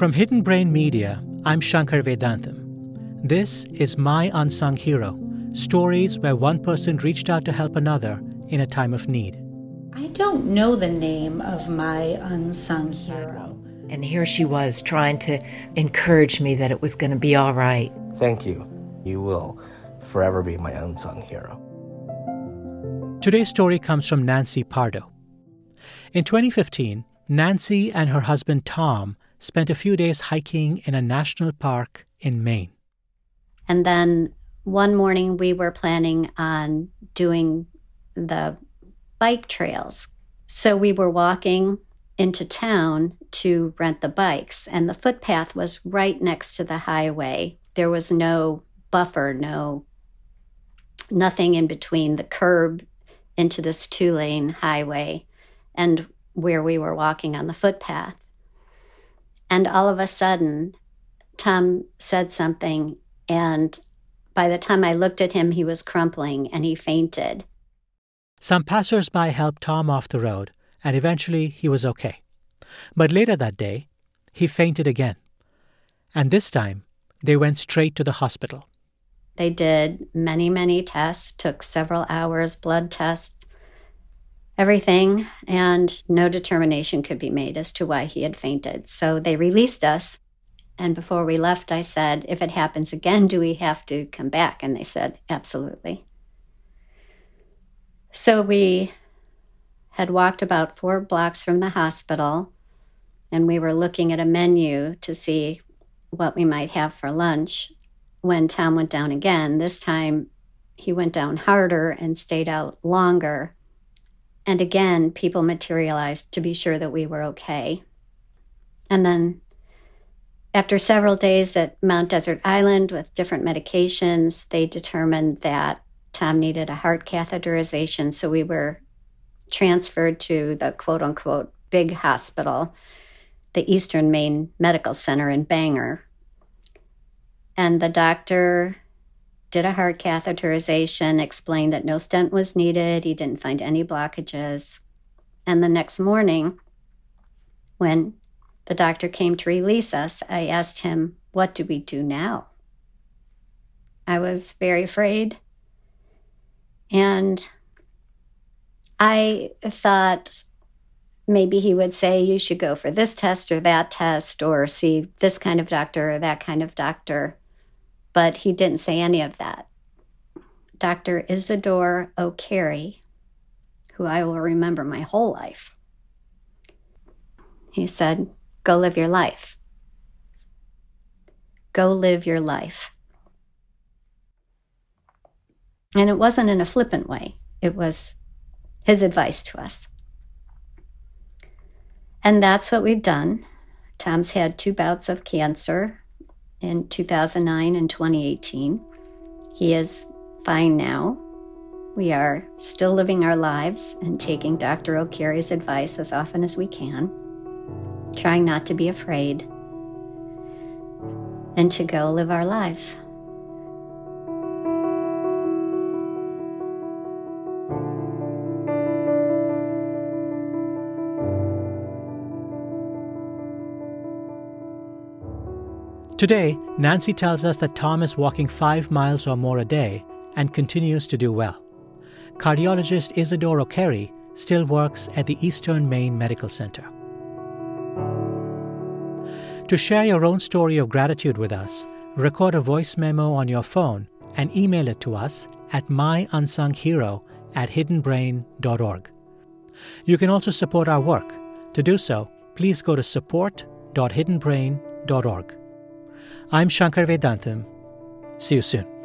From Hidden Brain Media, I'm Shankar Vedantam. This is My Unsung Hero stories where one person reached out to help another in a time of need. I don't know the name of my unsung hero. And here she was trying to encourage me that it was going to be all right. Thank you. You will forever be my unsung hero. Today's story comes from Nancy Pardo. In 2015, Nancy and her husband Tom spent a few days hiking in a national park in Maine. And then one morning we were planning on doing the bike trails. So we were walking into town to rent the bikes, and the footpath was right next to the highway. There was no buffer, no nothing in between the curb into this two lane highway and where we were walking on the footpath. And all of a sudden, Tom said something, and by the time I looked at him, he was crumpling and he fainted. Some passersby helped Tom off the road, and eventually he was okay. But later that day, he fainted again. And this time, they went straight to the hospital. They did many, many tests, took several hours, blood tests, everything, and no determination could be made as to why he had fainted. So they released us. And before we left, I said, If it happens again, do we have to come back? And they said, Absolutely. So we had walked about four blocks from the hospital and we were looking at a menu to see what we might have for lunch when Tom went down again. This time he went down harder and stayed out longer. And again, people materialized to be sure that we were okay. And then, after several days at Mount Desert Island with different medications, they determined that Tom needed a heart catheterization. So we were transferred to the quote unquote big hospital, the Eastern Maine Medical Center in Bangor. And the doctor did a heart catheterization, explained that no stent was needed. He didn't find any blockages. And the next morning, when the doctor came to release us, I asked him, What do we do now? I was very afraid. And I thought maybe he would say, You should go for this test or that test, or see this kind of doctor or that kind of doctor but he didn't say any of that. Dr. Isidore Okere, who I will remember my whole life, he said, Go live your life. Go live your life. And it wasn't in a flippant way, it was his advice to us. And that's what we've done. Tom's had two bouts of cancer in 2009 and 2018. He is fine now. We are still living our lives and taking Dr. Okere's advice as often as we can, trying not to be afraid, and to go live our lives. Today, Nancy tells us that Tom is walking five miles or more a day and continues to do well. Cardiologist Isidore Okere still works at the Eastern Maine Medical Center. To share your own story of gratitude with us, record a voice memo on your phone and email it to us at myunsunghero at hiddenbrain.org. You can also support our work. To do so, please go to support.hiddenbrain.org. I'm Shankar Vedantam. See you soon.